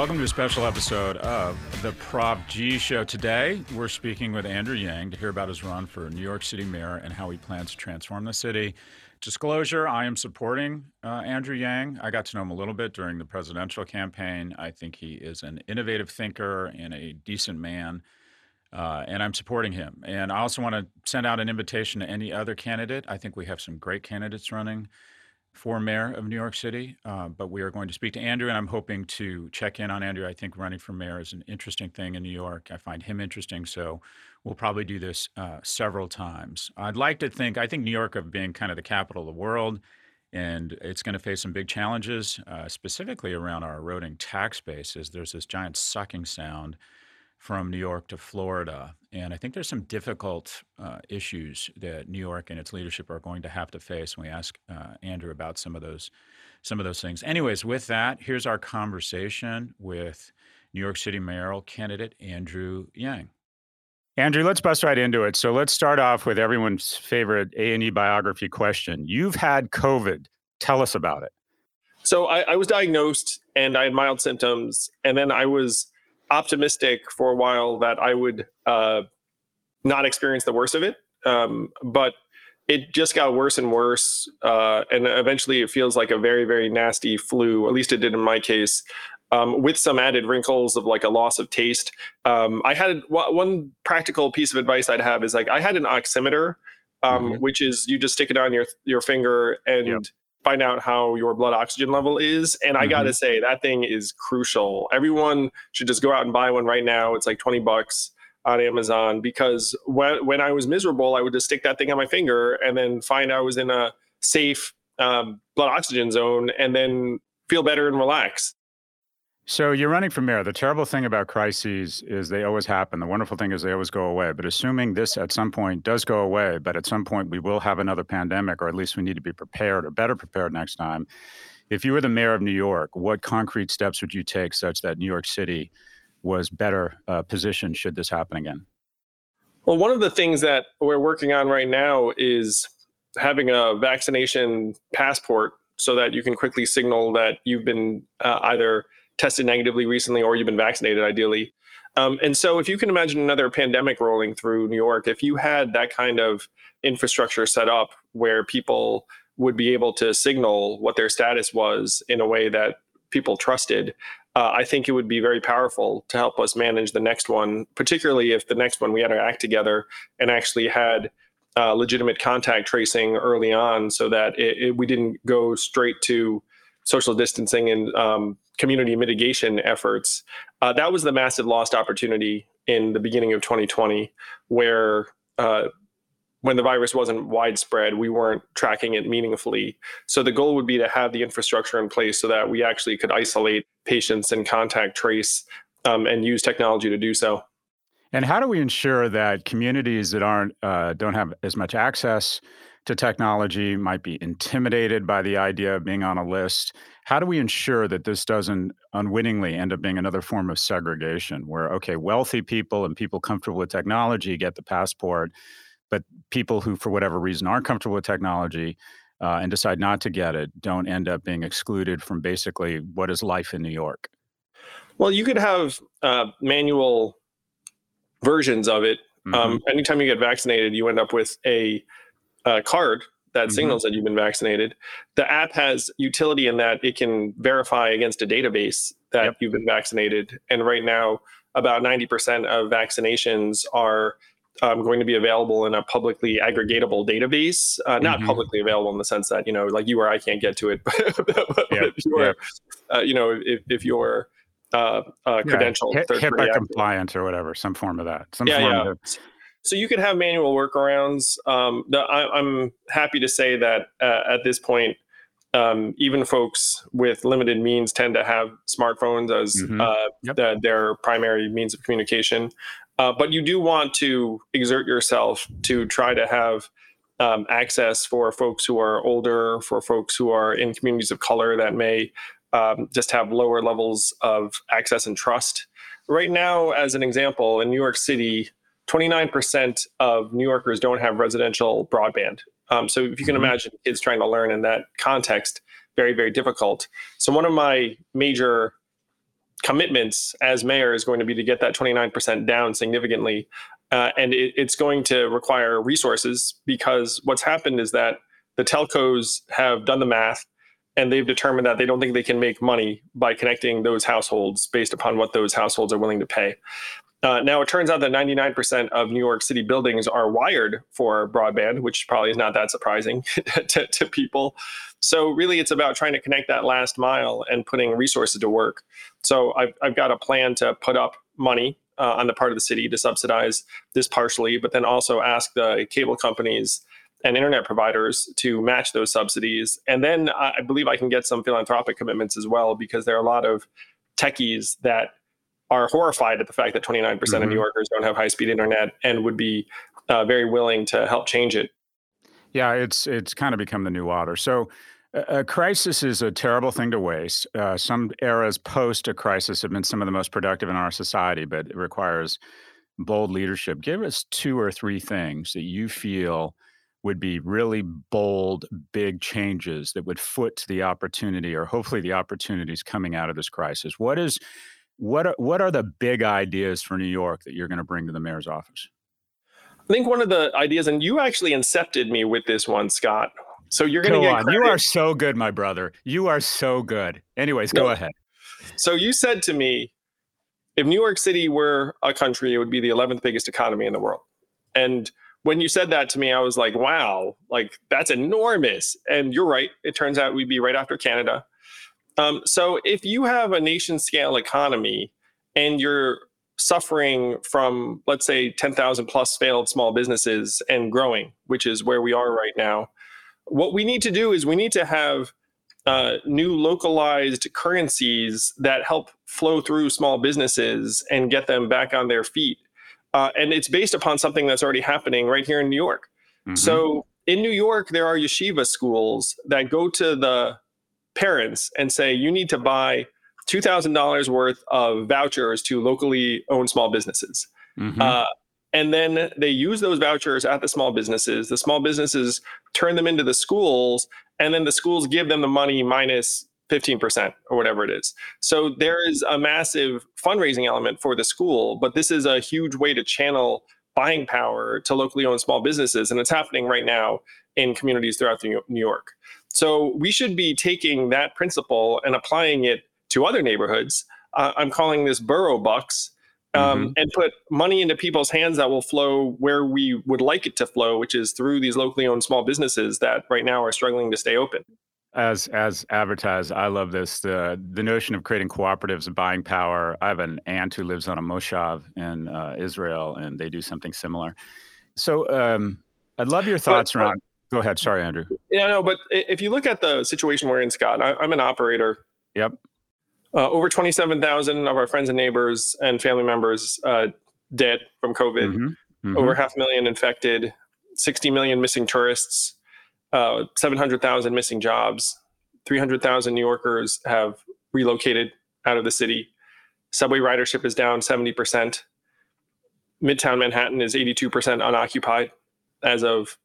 Welcome to a special episode of the Prop G Show. Today, we're speaking with Andrew Yang to hear about his run for New York City mayor and how he plans to transform the city. Disclosure I am supporting uh, Andrew Yang. I got to know him a little bit during the presidential campaign. I think he is an innovative thinker and a decent man. Uh, and I'm supporting him. And I also want to send out an invitation to any other candidate. I think we have some great candidates running for mayor of New York City, uh, but we are going to speak to Andrew, and I'm hoping to check in on Andrew. I think running for mayor is an interesting thing in New York. I find him interesting, so we'll probably do this uh, several times. I'd like to think, I think New York of being kind of the capital of the world, and it's going to face some big challenges, uh, specifically around our eroding tax base, bases. There's this giant sucking sound from New York to Florida. And I think there's some difficult uh, issues that New York and its leadership are going to have to face when we ask uh, Andrew about some of those some of those things. Anyways, with that, here's our conversation with New York City mayoral candidate Andrew Yang. Andrew, let's bust right into it. So let's start off with everyone's favorite A&E biography question. You've had COVID. Tell us about it. So I, I was diagnosed and I had mild symptoms, and then I was optimistic for a while that I would uh, not experience the worst of it. Um, but it just got worse and worse. Uh, and eventually it feels like a very, very nasty flu, at least it did in my case. Um, with some added wrinkles of like a loss of taste. Um, I had one practical piece of advice I'd have is like I had an oximeter, um, mm-hmm. which is you just stick it on your your finger and yep find out how your blood oxygen level is. And I mm-hmm. got to say, that thing is crucial. Everyone should just go out and buy one right now. It's like 20 bucks on Amazon because when, when I was miserable, I would just stick that thing on my finger and then find I was in a safe um, blood oxygen zone and then feel better and relax. So you're running for mayor. The terrible thing about crises is they always happen. The wonderful thing is they always go away. But assuming this at some point does go away, but at some point we will have another pandemic, or at least we need to be prepared or better prepared next time. If you were the mayor of New York, what concrete steps would you take such that New York City was better uh, positioned should this happen again? Well, one of the things that we're working on right now is having a vaccination passport so that you can quickly signal that you've been uh, either tested negatively recently or you've been vaccinated, ideally. Um, and so, if you can imagine another pandemic rolling through New York, if you had that kind of infrastructure set up where people would be able to signal what their status was in a way that people trusted, uh, I think it would be very powerful to help us manage the next one, particularly if the next one we had to act together and actually had uh, legitimate contact tracing early on so that it, it, we didn't go straight to social distancing and um, community mitigation efforts, uh, that was the massive lost opportunity in the beginning of 2020, where uh, when the virus wasn't widespread, we weren't tracking it meaningfully. So the goal would be to have the infrastructure in place so that we actually could isolate patients and contact trace um, and use technology to do so. And how do we ensure that communities that aren't uh, don't have as much access to technology might be intimidated by the idea of being on a list? How do we ensure that this doesn't unwittingly end up being another form of segregation where, okay, wealthy people and people comfortable with technology get the passport, but people who, for whatever reason, aren't comfortable with technology uh, and decide not to get it don't end up being excluded from basically what is life in New York? Well, you could have uh, manual versions of it. Mm-hmm. Um, anytime you get vaccinated, you end up with a, a card that mm-hmm. signals that you've been vaccinated. The app has utility in that it can verify against a database that yep. you've been vaccinated. And right now, about 90% of vaccinations are um, going to be available in a publicly aggregatable database. Uh, not mm-hmm. publicly available in the sense that you know, like you or I can't get to it, but, yep. if you're, yep. uh, you know, if, if you're uh, uh, credential, yeah. HIPAA compliant or whatever, some form of that. Some yeah, yeah. Of, so you could have manual workarounds. Um, the, I, am happy to say that uh, at this point, um, even folks with limited means tend to have smartphones as mm-hmm. uh, yep. the, their primary means of communication. Uh, but you do want to exert yourself to try to have um, access for folks who are older, for folks who are in communities of color that may um, just have lower levels of access and trust. Right now, as an example, in New York City, 29% of New Yorkers don't have residential broadband. Um, so if you can mm-hmm. imagine kids trying to learn in that context, very, very difficult. So one of my major commitments as mayor is going to be to get that 29% down significantly. Uh, and it, it's going to require resources because what's happened is that the telcos have done the math and they've determined that they don't think they can make money by connecting those households based upon what those households are willing to pay. Uh, now, it turns out that 99% of New York City buildings are wired for broadband, which probably is not that surprising to, to, people. So, really, it's about trying to connect that last mile and putting resources to work. So, I've, I've got a plan to put up money uh, on the part of the city to subsidize this partially, but then also ask the cable companies and internet providers to match those subsidies. And then I believe I can get some philanthropic commitments as well, because there are a lot of techies that are horrified at the fact that 29% mm hmm of New mm-hmm. Yorkers don't have high speed internet and would be uh, very willing to help change it. Yeah, it's it's kind of become the new water. So a crisis is a terrible thing to waste. Uh, some eras post a crisis have been some of the most productive in our society, but it requires bold leadership. Give us two or three things that you feel would be really bold, big changes that would foot the opportunity, or hopefully the opportunities coming out of this crisis. What is what are, what are the big ideas for New York that you're going to bring to the mayor's office? I think one of the ideas, and you actually incepted me with this one, Scott. So you're going to get. On. Credit. You are so good, my brother. You are so good. Anyways, no. go ahead. So you said to me, if New York City were a country, it would be the 11th biggest economy in the world. And when you said that to me, I was like, wow, like that's enormous. And you're right. It turns out we'd be right after Canada. Um, so if you have a nation scale economy and you're suffering from, let's say, 10,000 plus failed small businesses and growing, which is where we are right now, what we need to do is we need to have uh, new localized currencies that help flow through small businesses and get them back on their feet. Uh, and it's based upon something that's already happening right here in New York. Mm-hmm. So in New York, there are yeshiva schools that go to the parents and say you need to buy $2,000 worth of vouchers to locally owned small businesses. Mm-hmm. Uh, and then they use those vouchers at the small businesses. The small businesses turn them into the schools, and then the schools give them the money minus 15% or whatever it is. So there is a massive fundraising element for the school, but this is a huge way to channel buying power to locally owned small businesses. And it's happening right now in communities throughout New York. So we should be taking that principle and applying it to other neighborhoods. Uh, I'm calling this borough bucks. Um, mm-hmm. and put money into people's hands that will flow where we would like it to flow, which is through these locally owned small businesses that right now are struggling to stay open. As as advertised, I love this the the notion of creating cooperatives and buying power. I have an aunt who lives on a moshav in uh, Israel, and they do something similar. So um, I'd love your thoughts but, around. Go ahead. Sorry, Andrew. Yeah, no, but if you look at the situation we're in, Scott, I, am an operator. Yep. Uh, over 27,000 of our friends and neighbors and family members uh, dead from COVID. Mm-hmm. Mm-hmm. Over half a million infected. 60 million missing tourists. Uh, 700,000 missing jobs. 300,000 New Yorkers have relocated out of the city. Subway ridership is down 70%. Midtown Manhattan is 82% unoccupied as of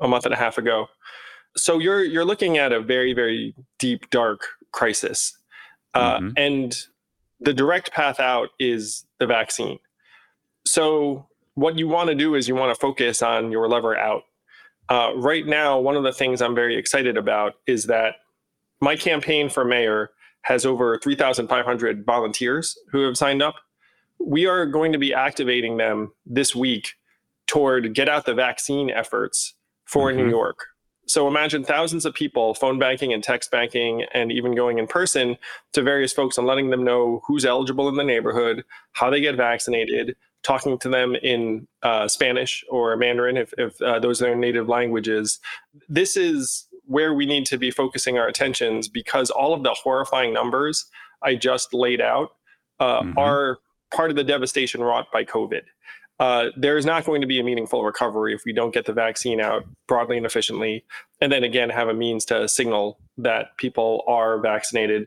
a month and a half ago. So you're you're looking at a very very deep dark crisis, uh, mm-hmm. and the direct path out is the vaccine. So what you want to do is you want to focus on your lever out. Uh, right now, one of the things I'm very excited about is that my campaign for mayor has over 3,500 volunteers who have signed up. We are going to be activating them this week toward get out the vaccine efforts for mm-hmm. New York. So imagine thousands of people phone banking and text banking and even going in person to various folks and letting them know who's eligible in the neighborhood, how they get vaccinated, talking to them in uh, Spanish or Mandarin if, if uh, those are their native languages. This is where we need to be focusing our attentions because all of the horrifying numbers I just laid out uh, mm-hmm. are part of the devastation wrought by COVID uh, there is not going to be a meaningful recovery if we don't get the vaccine out broadly and efficiently, and then again have a means to signal that people are vaccinated.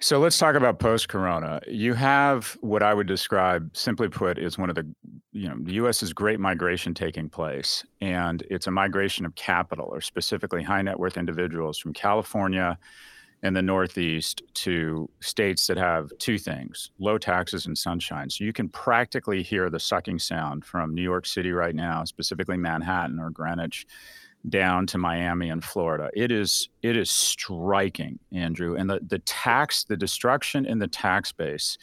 So let's talk about post corona. You have what I would describe, simply put, is one of the, you know, the US's great migration taking place. And it's a migration of capital, or specifically high net worth individuals from California and the Northeast to states that have two things low taxes and sunshine. So you can practically hear the sucking sound from New York City right now, specifically Manhattan or Greenwich down to Miami and Florida. It is it is striking, Andrew, and the the tax, the destruction in the tax base,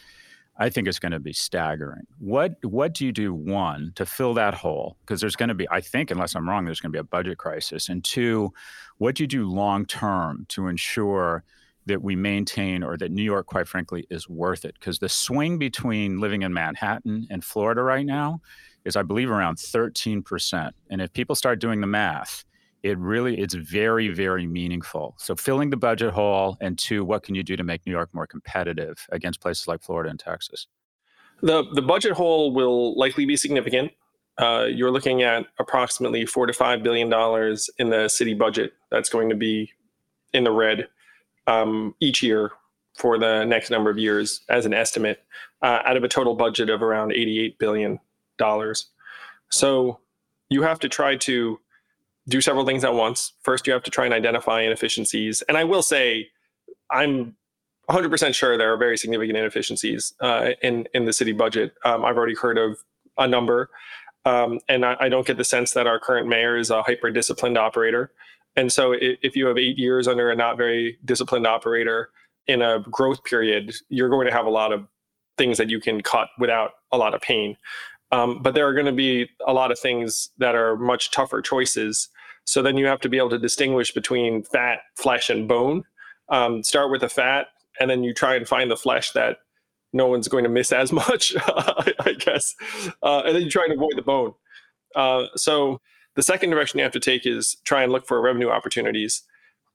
I think is going to be staggering. What what do you do one to fill that hole? Because there's going to be, I think, unless I'm wrong, there's going to be a budget crisis. And two, what do you do long term to ensure that we maintain or that New York, quite frankly, is worth it? Because the swing between living in Manhattan and Florida right now is, I believe, around 13%. And if people start doing the math, it really it's very very meaningful. So filling the budget hole and two what can you do to make new york more competitive against places like florida and texas? The the budget hole will likely be significant. Uh, you're looking at approximately four to five billion dollars in the city budget that's going to be in the red um, each year for the next number of years as an estimate uh, out of a total budget of around 88 billion dollars. So you have to try to do several things at once. First, you have to try and identify inefficiencies. And I will say, I'm 100% sure there are very significant inefficiencies uh, in in the city budget. Um, I've already heard of a number, um, and I, I, don't get the sense that our current mayor is a hyper disciplined operator. And so, if, if you have eight years under a not very disciplined operator in a growth period, you're going to have a lot of things that you can cut without a lot of pain. Um, but there are going to be a lot of things that are much tougher choices. So then you have to be able to distinguish between fat, flesh, and bone. Um, start with the fat, and then you try and find the flesh that no one's going to miss as much, I guess. Uh, and then you try and avoid the bone. Uh, so the second direction you have to take is try and look for revenue opportunities.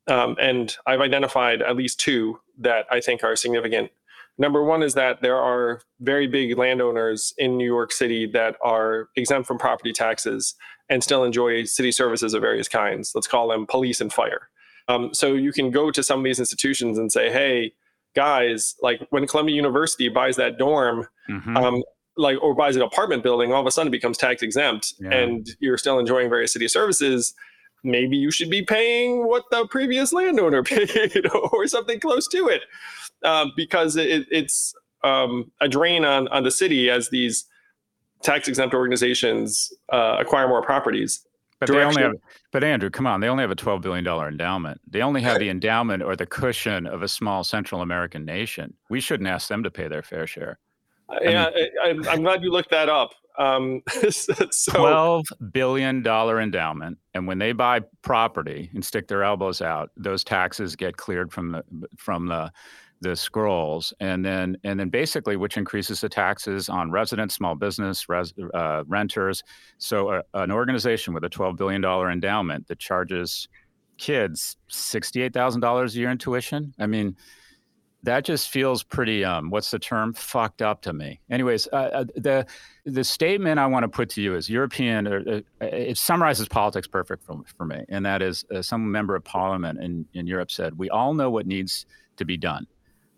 Um, and I've identified at least two that I think are significant. Number one is that there are very big landowners in New York City that are exempt from property taxes and still enjoy city services of various kinds. Let's call them police and fire. Um, so you can go to some of these institutions and say, hey, guys, like when Columbia University buys that dorm, mm-hmm. um, like or buys an apartment building, all of a sudden it becomes tax exempt, yeah. and you're still enjoying various city services. Maybe you should be paying what the previous landowner paid, or something close to it. Um, because it, it's um, a drain on on the city as these tax exempt organizations uh, acquire more properties. But they only have, but Andrew, come on, they only have a twelve billion dollar endowment. They only have the endowment or the cushion of a small Central American nation. We shouldn't ask them to pay their fair share. yeah, I am glad you looked that up. Um, so, Twelve billion dollar endowment, and when they buy property and stick their elbows out, those taxes get cleared from the from the the scrolls and then and then basically which increases the taxes on residents small business res, uh, renters. So uh, an organization with a 12 billion dollar endowment that charges kids $68000 a year in tuition i mean that just feels pretty um, what's the term? Fucked up to me. Anyways uh, uh the the statement i want to put to you is european uh, uh, it summarizes politics perfect for, for me and that is some member of parliament in, in europe said we all know what needs to be done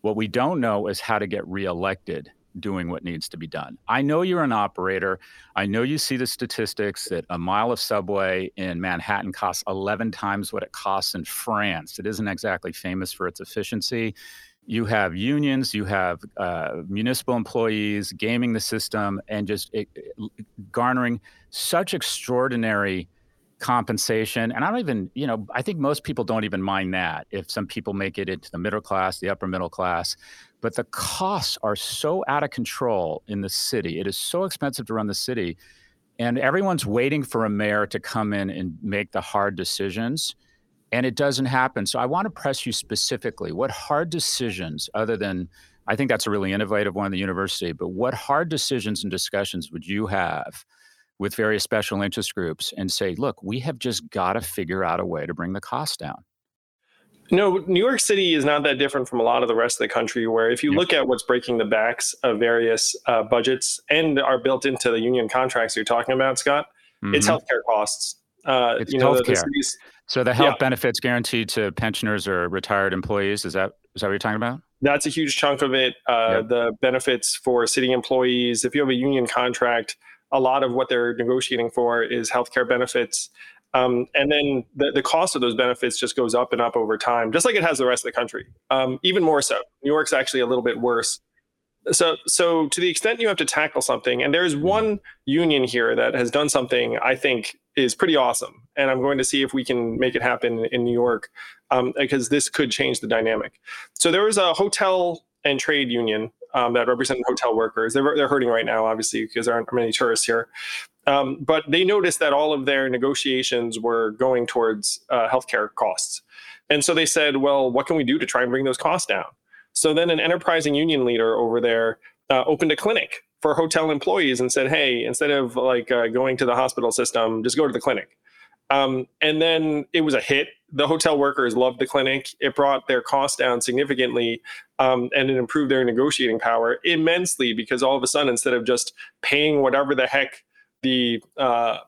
what we don't know is how to get reelected doing what needs to be done. I know you're an operator. I know you see the statistics that a mile of subway in Manhattan costs 11 times what it costs in France. It isn't exactly famous for its efficiency. You have unions, you have uh, municipal employees gaming the system and just it, it, garnering such extraordinary compensation. And I don't even, you know, I think most people don't even mind that if some people make it into the middle class, the upper middle class. But the costs are so out of control in the city. It is so expensive to run the city. And everyone's waiting for a mayor to come in and make the hard decisions. and it doesn't happen. So I want to press you specifically what hard decisions, other than I think that's a really innovative one in the university, but what hard decisions and discussions would you have with various special interest groups and say, look, we have just got to figure out a way to bring the cost down? No, New York City is not that different from a lot of the rest of the country. Where if you look at what's breaking the backs of various uh, budgets and are built into the union contracts you're talking about, Scott, mm-hmm. it's healthcare costs. Uh, it's you know, healthcare. The, the so the health yeah. benefits guaranteed to pensioners or retired employees is that is that what you're talking about? That's a huge chunk of it. Uh, yep. The benefits for city employees. If you have a union contract, a lot of what they're negotiating for is healthcare benefits. Um, and then the, the cost of those benefits just goes up and up over time, just like it has the rest of the country. Um, even more so. New York's actually a little bit worse. So, so to the extent you have to tackle something, and there's one union here that has done something I think is pretty awesome, and I'm going to see if we can make it happen in New York, um, because this could change the dynamic. So there was a hotel and trade union um, that represent hotel workers. They're, they're hurting right now, obviously, because there aren't many tourists here. Um, but they noticed that all of their negotiations were going towards uh, healthcare costs. And so they said, well, what can we do to try and bring those costs down? So then an enterprising union leader over there uh, opened a clinic for hotel employees and said, hey, instead of like uh, going to the hospital system, just go to the clinic. Um, and then it was a hit. The hotel workers loved the clinic. It brought their costs down significantly um, and it improved their negotiating power immensely because all of a sudden, instead of just paying whatever the heck the uh,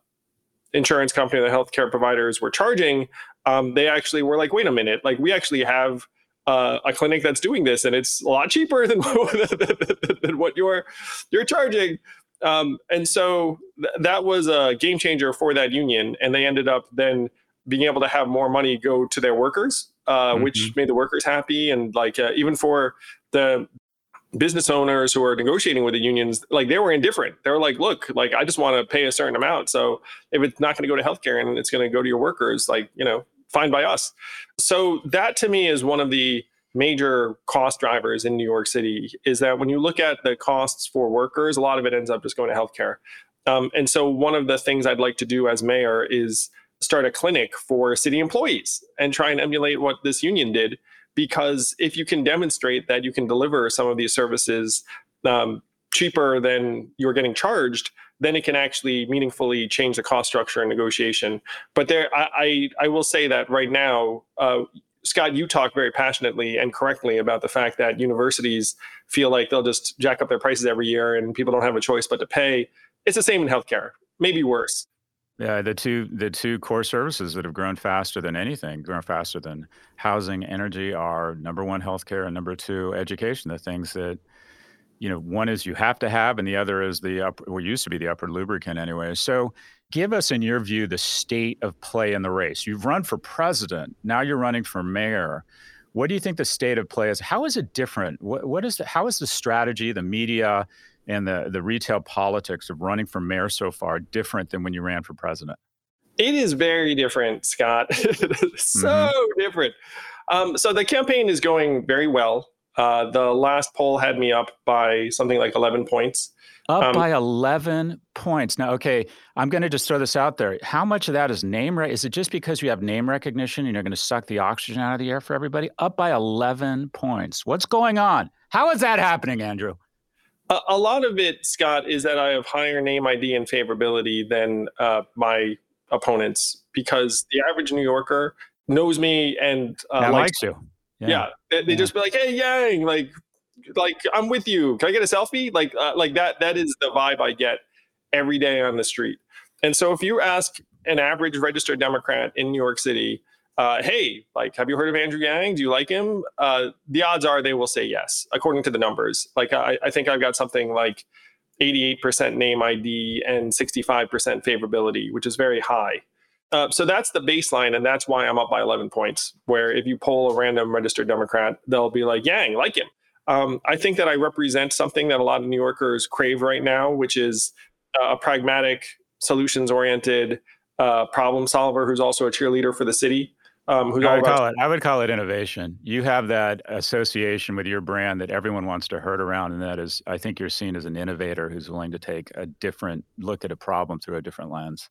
insurance company, the healthcare providers were charging, um, they actually were like, wait a minute, like we actually have uh, a clinic that's doing this, and it's a lot cheaper than, than what you're you're charging. Um, and so th- that was a game changer for that union, and they ended up then being able to have more money go to their workers, uh, mm-hmm. which made the workers happy, and like uh, even for the business owners who are negotiating with the unions, like they were indifferent. They were like, look, like I just want to pay a certain amount. So if it's not going to go to healthcare and it's going to go to your workers, like, you know, fine by us. So that to me is one of the major cost drivers in New York City is that when you look at the costs for workers, a lot of it ends up just going to healthcare. Um, and so one of the things I'd like to do as mayor is start a clinic for city employees and try and emulate what this union did because if you can demonstrate that you can deliver some of these services um, cheaper than you're getting charged, then it can actually meaningfully change the cost structure and negotiation. But there, I, I, I will say that right now, uh, Scott, you talk very passionately and correctly about the fact that universities feel like they'll just jack up their prices every year and people don't have a choice but to pay. It's the same in healthcare, maybe worse. Yeah, the two the two core services that have grown faster than anything, grown faster than housing, energy, are number one healthcare and number two education. The things that you know, one is you have to have, and the other is the up, what used to be the upper lubricant anyway. So, give us, in your view, the state of play in the race. You've run for president. Now you're running for mayor. What do you think the state of play is? How is it different? What, what is the, how is the strategy, the media, and the, the retail politics of running for mayor so far different than when you ran for president? It is very different, Scott. so mm-hmm. different. Um, so the campaign is going very well. Uh, the last poll had me up by something like 11 points. Up um, by 11 points. Now, okay, I'm going to just throw this out there. How much of that is name? Re- is it just because you have name recognition and you're going to suck the oxygen out of the air for everybody? Up by 11 points. What's going on? How is that happening, Andrew? A, a, lot of it, Scott, is that I have higher name ID and favorability than uh, my opponents because the average New Yorker knows me and uh, likes, you. Yeah, yeah. they, they yeah. just be like, "Hey, Yang, like, like I'm with you. Can I get a selfie?" Like, uh, like that. That is the vibe I get every day on the street. And so, if you ask an average registered Democrat in New York City, uh, hey, like, have you heard of Andrew Yang? Do you like him? Uh, the odds are they will say yes, according to the numbers. Like, I, I think I've got something like 88% name ID and 65% favorability, which is very high. Uh, so that's the baseline, and that's why I'm up by 11 points. Where if you poll a random registered Democrat, they'll be like, Yang, like him. Um, I think that I represent something that a lot of New Yorkers crave right now, which is a pragmatic, solutions oriented uh, problem solver who's also a cheerleader for the city. Um, I would call it. I would call it innovation. You have that association with your brand that everyone wants to herd around, and that is, I think you're seen as an innovator who's willing to take a different look at a problem through a different lens.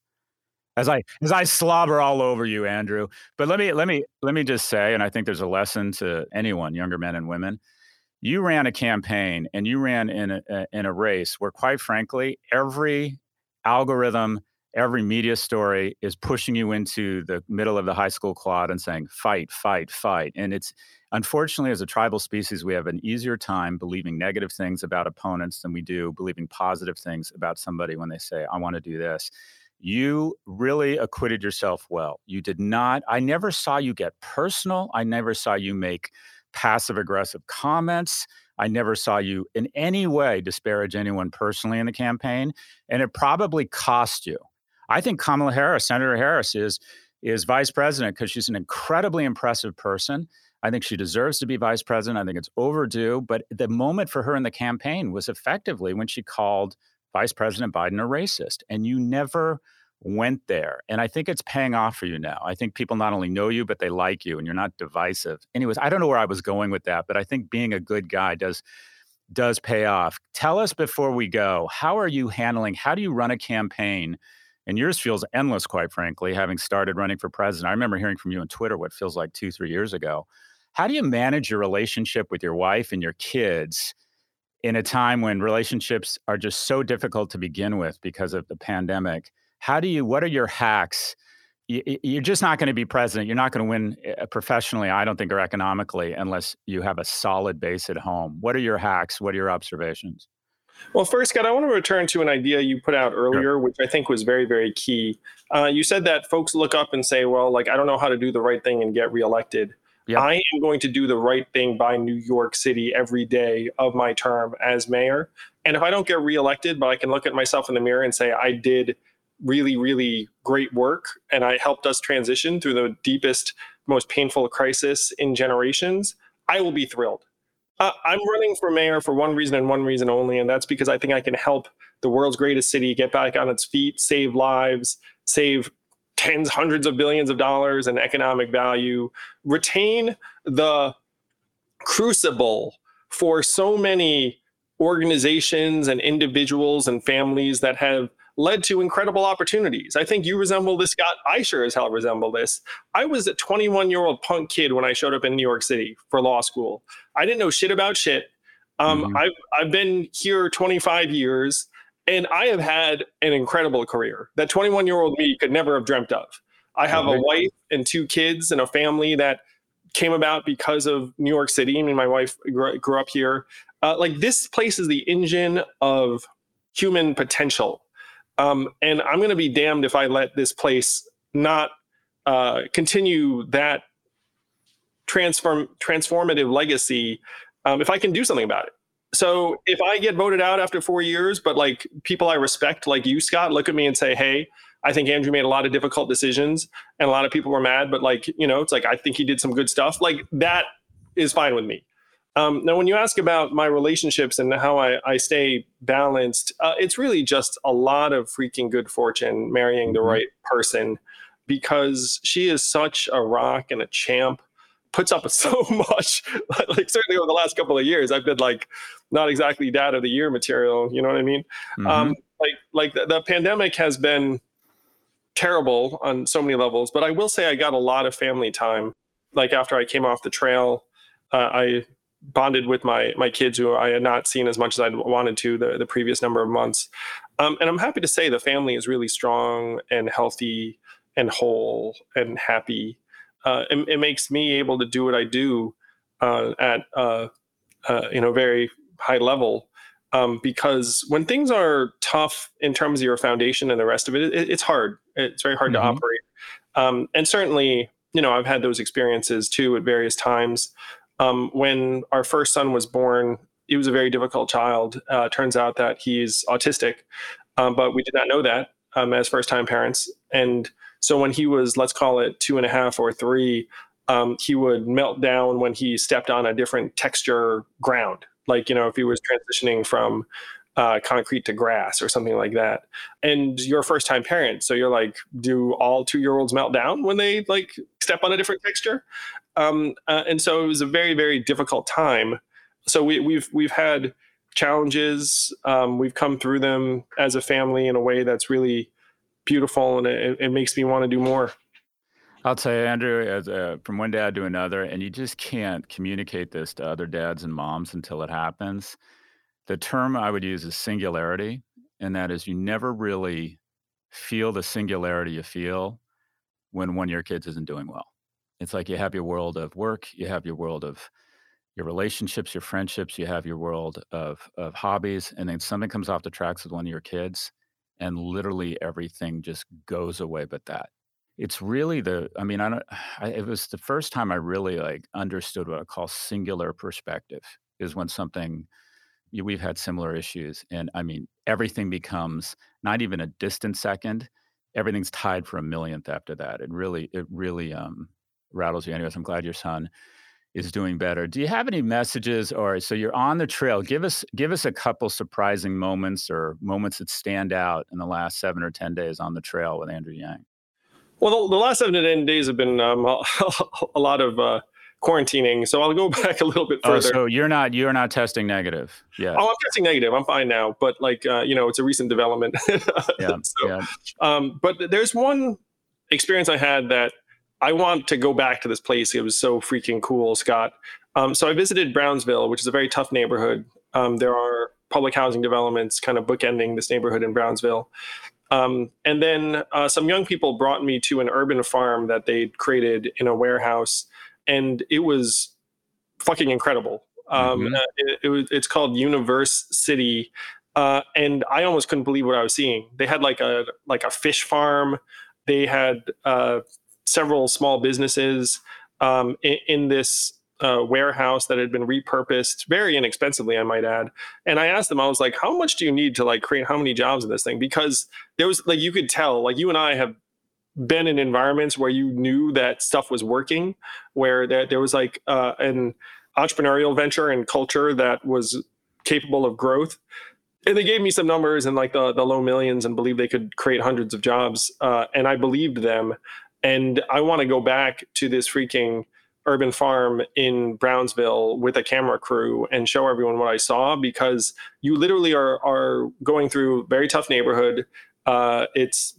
as I as I slobber all over you, Andrew. But let me let me let me just say, and I think there's a lesson to anyone, younger men and women. You ran a campaign and you ran in a, in a race where, quite frankly, every algorithm, every media story is pushing you into the middle of the high school quad and saying, fight, fight, fight. And it's unfortunately, as a tribal species, we have an easier time believing negative things about opponents than we do believing positive things about somebody when they say, I want to do this you really acquitted yourself well. You did not, I never saw you get personal. I never saw you make passive aggressive comments. I never saw you in any way disparage anyone personally in the campaign. And it probably cost you. I think Kamala Harris, Senator Harris, is, is vice president because she's an incredibly impressive person. I think she deserves to be vice president. I think it's overdue. But the moment for her in the campaign was effectively when she called Vice President Biden a racist. And you never went there. And I think it's paying off for you now. I think people not only know you, but they like you and you're not divisive. Anyways, I don't know where I was going with that, but I think being a good guy does does pay off. Tell us before we go, how are you handling, how do you run a campaign? And yours feels endless, quite frankly, having started running for president. I remember hearing from you on Twitter what feels like two, three years ago. How do you manage your relationship with your wife and your kids in a time when relationships are just so difficult to begin with because of the pandemic? How do you, what are your hacks? You're just not going to be president. You're not going to win eh, professionally, I don't think, or economically, unless you have a solid base at home. What are your hacks? What are your observations? Well, first, Scott, I want to return to an idea you put out earlier, sure. which I think was very, very key. Uh, you said that folks look up and say, well, like, I don't know how to do the right thing and get reelected. Yep. I am going to do the right thing by New York City every day of my term as mayor. And if I don't get reelected, but I can look at myself in the mirror and say, I did really, really great work and I helped us transition through the deepest, most painful crisis in generations, I will be thrilled. Uh, I'm running for mayor for one reason and one reason only, and that's because I think I can help the world's greatest city get back on its feet, save lives, save tens, hundreds of billions of dollars in economic value, retain the crucible for so many organizations and individuals and families that have led to incredible opportunities. I think you resemble this, Scott. I sure as hell resemble this. I was a 21 year old punk kid when I showed up in New York City for law school. I didn't know shit about shit. Um, mm-hmm. I've, I've been here 25 years. And I have had an incredible career that 21 year old me could never have dreamt of. I have a wife and two kids and a family that came about because of New York City. I mean, my wife grew, grew up here. Uh, like this place is the engine of human potential. Um, and I'm going to be damned if I let this place not uh, continue that transform transformative legacy um, if I can do something about it. So if I get voted out after four years, but like people I respect, like you, Scott, look at me and say, hey, I think Andrew made a lot of difficult decisions and a lot of people were mad, but like, you know, it's like, I think he did some good stuff. Like that is fine with me. Um, now, when you ask about my relationships and how I, I stay balanced, uh, it's really just a lot of freaking good fortune marrying the mm-hmm. right person because she is such a rock and a champ puts up so much. like certainly over the last couple of years, I've been like not exactly dad of the year material. You know what I mean? Mm-hmm. Um, like like the, the, pandemic has been terrible on so many levels, but I will say I got a lot of family time. Like after I came off the trail, uh, I bonded with my my kids who I had not seen as much as I wanted to the the previous number of months. Um, and I'm happy to say the family is really strong and healthy and whole and happy uh, it, it, makes me able to do what I do uh, at uh, uh you know very high level. Um, because when things are tough in terms of your foundation and the rest of it, it it's hard. It's very hard mm-hmm. to operate. Um, and certainly, you know, I've had those experiences too at various times. Um, when our first son was born, he was a very difficult child. Uh, turns out that he's autistic, um, but we did not know that um, as first time parents. And so when he was, let's call it two and a half or three, um, he would melt down when he stepped on a different texture ground. Like, you know, if he was transitioning from uh, concrete to grass or something like that. And you're a first time parent. So you're like, do all two year olds melt down when they like step on a different texture? Um, uh, and so it was a very, very difficult time. So we, we've, we've had challenges. Um, we've come through them as a family in a way that's really beautiful and it, it makes me want to do more. I'll tell you, Andrew, as uh, from one dad to another, and you just can't communicate this to other dads and moms until it happens. The term I would use is singularity, and that is you never really feel the singularity you feel when one of your kids isn't doing well. It's like you have your world of work, you have your world of your relationships, your friendships, you have your world of of hobbies, and then something comes off the tracks with one of your kids, and literally everything just goes away but that. It's really the I mean, I don't I, it was the first time I really like understood what I call singular perspective is when something we've had similar issues and I mean, everything becomes not even a distant second, everything's tied for a millionth after that. It really it really um rattles you. Anyways, I'm glad your son is doing better. Do you have any messages or so you're on the trail? Give us give us a couple surprising moments or moments that stand out in the last 7 or 10 days on the trail with Andrew Yang. Well, the, the last 7 to 10 days have been um, a, a, lot of uh, quarantining, so I'll go back a little bit oh, further. Oh, so you're not you're not testing negative. Yeah. Oh, I'm testing negative. I'm fine now, but like uh, you know, it's a recent development. yeah. so, yeah. Um, but there's one experience I had that I want to go back to this place. It was so freaking cool, Scott. Um, so I visited Brownsville, which is a very tough neighborhood. Um, there are public housing developments kind of bookending this neighborhood in Brownsville. Um, and then uh, some young people brought me to an urban farm that they'd created in a warehouse, and it was fucking incredible. Um, mm-hmm. Uh, it, it was, it's called Universe City, uh, and I almost couldn't believe what I was seeing. They had like a like a fish farm. They had uh, several small businesses um, in, in, this uh, warehouse that had been repurposed very inexpensively, I might add. And I asked them, I was like, how much do you need to like create how many jobs in this thing? Because there was like, you could tell, like you and I have been in environments where you knew that stuff was working, where there, there was like uh, an entrepreneurial venture and culture that was capable of growth. And they gave me some numbers in like the, the low millions and believed they could create hundreds of jobs. Uh, and I believed them. And I want to go back to this freaking urban farm in Brownsville with a camera crew and show everyone what I saw because you literally are are going through very tough neighborhood. Uh, it's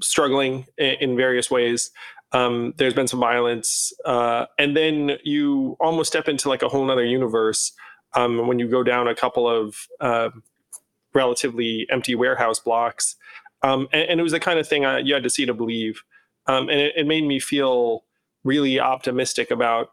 struggling in, in various ways. Um, there's been some violence, uh, and then you almost step into like a whole other universe um, when you go down a couple of uh, relatively empty warehouse blocks. Um, and, and, it was the kind of thing I, you had to see to believe um, and it, it made me feel really optimistic about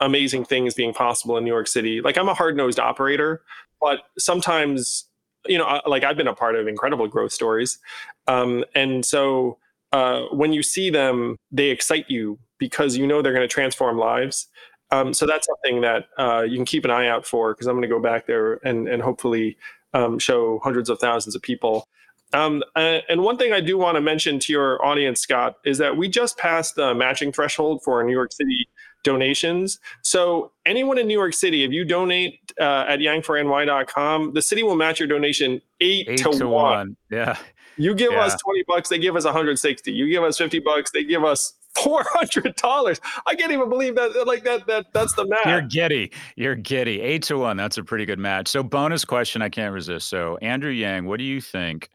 amazing things being possible in New York City. Like I'm a hard nosed operator, but sometimes, you know, like I've been a part of incredible growth stories. Um, and so uh, when you see them, they excite you because you know they're going to transform lives. Um, so that's something that uh, you can keep an eye out for because I'm going to go back there and, and hopefully um, show hundreds of thousands of people um, and one thing I do want to mention to your audience, Scott, is that we just passed the matching threshold for New York City donations. So anyone in New York City, if you donate uh, at yang4ny.com, the city will match your donation eight, eight to, to one. one. Yeah. You give yeah. us 20 bucks, they give us 160. You give us 50 bucks, they give us four hundred dollars. I can't even believe that. Like that. That that's the math. You're giddy. You're giddy. Eight to one. That's a pretty good match. So bonus question. I can't resist. So Andrew Yang, what do you think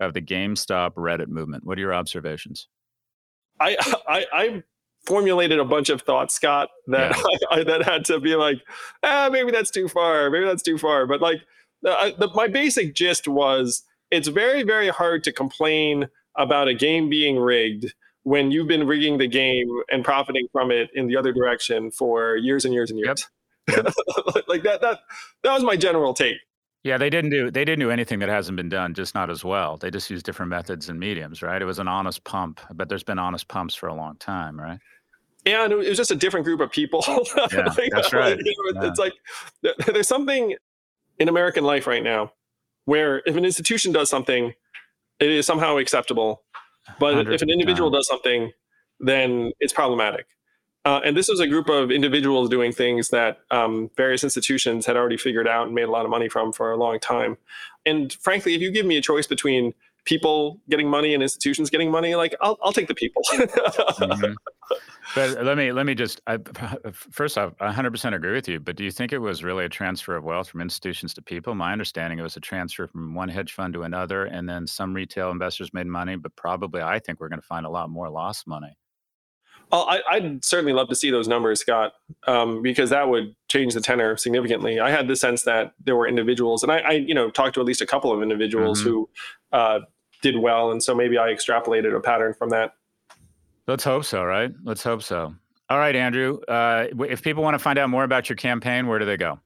of the GameStop Reddit movement. What are your observations? I I, I formulated a bunch of thoughts, Scott, that yeah. I, I, that had to be like, ah, maybe that's too far, maybe that's too far. But like, the, the, my basic gist was, it's very very hard to complain about a game being rigged when you've been rigging the game and profiting from it in the other direction for years and years and years. Yep. Yep. like that that that was my general take. Yeah, they didn't do they didn't do anything that hasn't been done, just not as well. They just used different methods and mediums, right? It was an honest pump, but there's been honest pumps for a long time, right? Yeah, and it was just a different group of people. yeah, like, that's right. You know, yeah. It's like there's something in American life right now where if an institution does something, it is somehow acceptable, but if an individual does something, then it's problematic. Uh, and this was a group of individuals doing things that um, various institutions had already figured out and made a lot of money from for a long time. And frankly, if you give me a choice between people getting money and institutions getting money, like I'll I'll take the people. mm-hmm. But let me let me just I, first off, I 100% agree with you. But do you think it was really a transfer of wealth from institutions to people? My understanding it was a transfer from one hedge fund to another, and then some retail investors made money, but probably I think we're going to find a lot more lost money. Well, I, would certainly love to see those numbers, Scott, um, because that would change the tenor significantly. I had the sense that there were individuals, and I, I you know, talked to at least a couple of individuals mm-hmm. who uh, did well, and so maybe I extrapolated a pattern from that. Let's hope so, right? Let's hope so. All right, Andrew. Uh, if people want to find out more about your campaign, where do they go?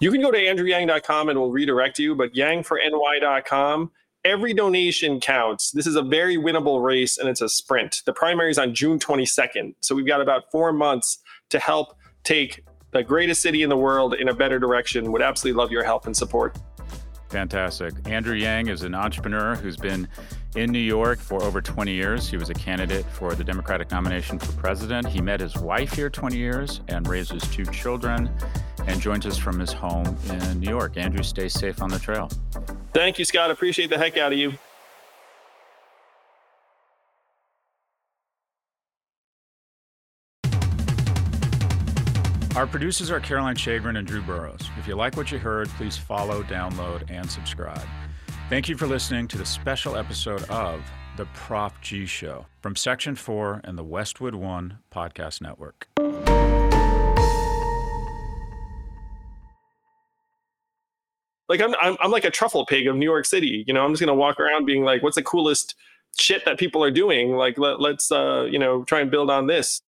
You can go to andrewyang.com and we'll redirect you, but yangforny.com. Every donation counts. This is a very winnable race and it's a sprint. The primary is on June 22nd. So we've got about four months to help take the greatest city in the world in a better direction. Would absolutely love your help and support. Fantastic. Andrew Yang is an entrepreneur who's been in New York for over 20 years. He was a candidate for the Democratic nomination for president. He met his wife here 20 years and raises two children and joins us from his home in New York. Andrew, stay safe on the trail. Thank you, Scott. Appreciate the heck out of you. Our producers are Caroline Shagrin and Drew Burrows. If you like what you heard, please follow, download, and subscribe. Thank you for listening to the special episode of The Prof G Show from Section 4 and the Westwood One Podcast Network. Like I'm, I'm, I'm like a truffle pig of New York City. You know, I'm just gonna walk around being like, "What's the coolest shit that people are doing?" Like, let, let's, uh, you know, try and build on this.